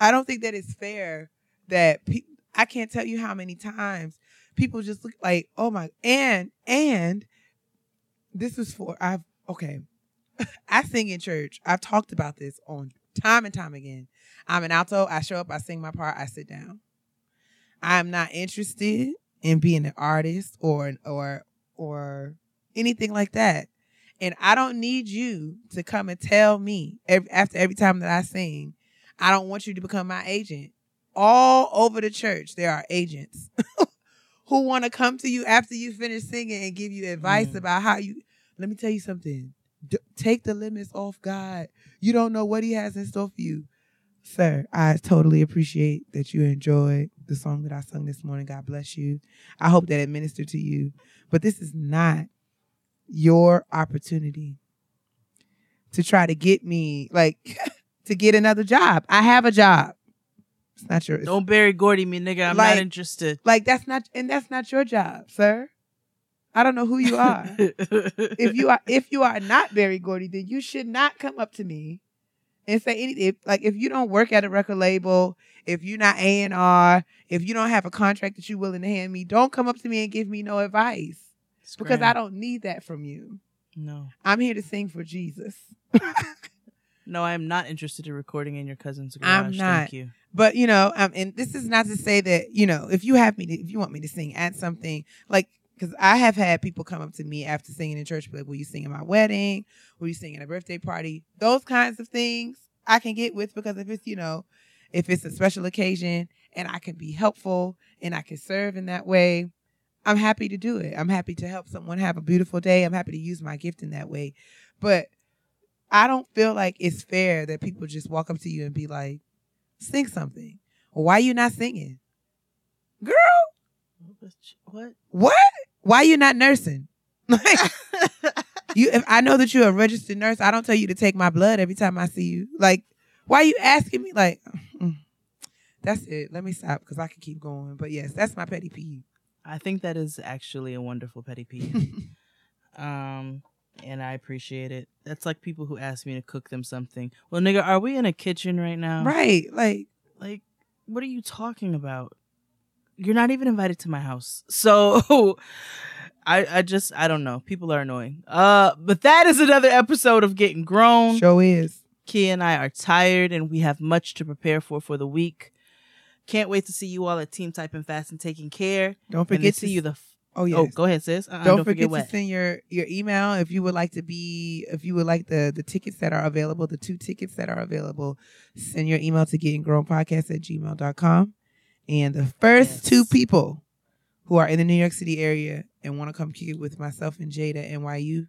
I don't think that it's fair that pe- I can't tell you how many times people just look like, oh my, and and this is for I've okay. *laughs* I sing in church. I've talked about this on time and time again. I'm an alto. I show up, I sing my part, I sit down. I'm not interested in being an artist or or or anything like that. And I don't need you to come and tell me every, after every time that I sing, I don't want you to become my agent. All over the church, there are agents *laughs* who want to come to you after you finish singing and give you advice Mm. about how you. Let me tell you something. D- take the limits off God. You don't know what He has in store for you. Sir, I totally appreciate that you enjoyed the song that I sung this morning. God bless you. I hope that it ministered to you. But this is not your opportunity to try to get me, like, *laughs* to get another job. I have a job. It's not your. Don't Berry Gordy, me nigga. I'm Like- not interested. like that's not, and that's not your job, sir. I don't know who you are. *laughs* if you are, if you are not Berry Gordy, then you should not come up to me and say anything. If, like if you don't work at a record label, if you're not A and R, if you don't have a contract that you're willing to hand me, don't come up to me and give me no advice because I don't need that from you. No, I'm here to sing for Jesus. *laughs* no, I am not interested in recording in your cousin's garage. I'm not. Thank you. But you know, um, and this is not to say that you know, if you have me, to, if you want me to sing at something like, because I have had people come up to me after singing in church, be like, "Will you sing at my wedding? Will you sing at a birthday party?" Those kinds of things I can get with because if it's you know, if it's a special occasion and I can be helpful and I can serve in that way, I'm happy to do it. I'm happy to help someone have a beautiful day. I'm happy to use my gift in that way, but I don't feel like it's fair that people just walk up to you and be like sing something. Why are you not singing? Girl, What? what? Why you not nursing? *laughs* Like you if I know that you're a registered nurse, I don't tell you to take my blood every time I see you. Like, why are you asking me? Like, mm. that's it. Let me stop because I can keep going. But yes, that's my petty peeve. I think that is actually a wonderful petty peeve. *laughs* um, and I appreciate it. That's like people who ask me to cook them something. Well, nigga, are we in a kitchen right now? right. Like, Like, what are you talking about? You're not even invited to my house. *laughs* So I I just I don't know. People are annoying. Uh but that is another episode of Getting Grown. show is. Kia and I are tired and we have much to prepare for for the week. Can't wait to see you all at Team Typing Fast and Taking Care. Don't and to forget see to you the f- Oh yeah. Oh, go ahead, sis. Uh-uh, don't, don't, forget, what. to send your your email if you would like to be if you would like the the tickets that are available the two tickets that are available send your email to getting grown podcast at gmail.com and the first Yes. two people who are in the new york city area and want to come kick it with myself and jada nyu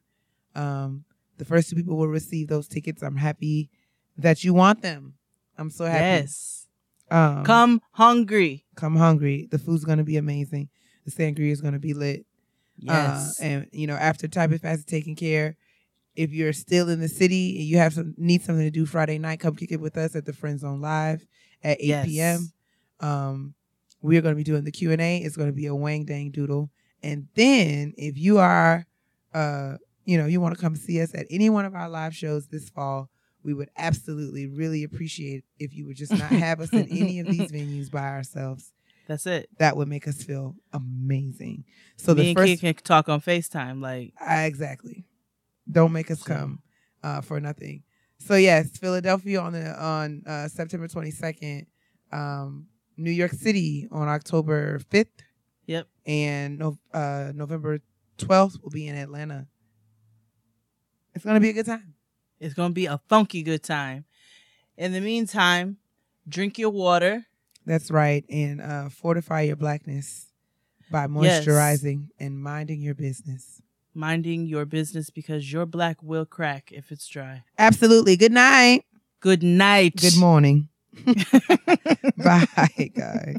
um The first two people will receive those tickets. I'm happy that you want them. I'm so happy. Yes. Um, Come hungry. come hungry. The food's gonna be amazing. The sangria is gonna be lit. Yes. Uh, and you know, after Type Fast is taken care, if you're still in the city and you have some need something to do Friday night, come kick it with us at the Friend Zone Live at 8 Yes. p.m. Um, we're going to be doing the Q and A. It's going to be a wang dang doodle. And then if you are, uh, you know, you want to come see us at any one of our live shows this fall, we would absolutely really appreciate if you would just not have us in any of these *laughs* venues by ourselves. That's it. That would make us feel amazing. So Me the and first can talk on FaceTime. Like, Ah, exactly. Don't make us come uh, for nothing. So yes, Philadelphia on the on uh, September twenty second, um, New York City on October fifth, yep. and no, uh, November twelfth will be in Atlanta. It's gonna be a good time. It's going to be a funky good time. In the meantime, drink your water. That's right, and uh, fortify your blackness by Yes. moisturizing and minding your business. minding your business because your black will crack if it's dry. Absolutely. Good night. Good night. Good morning. *laughs* *laughs* Bye, guys.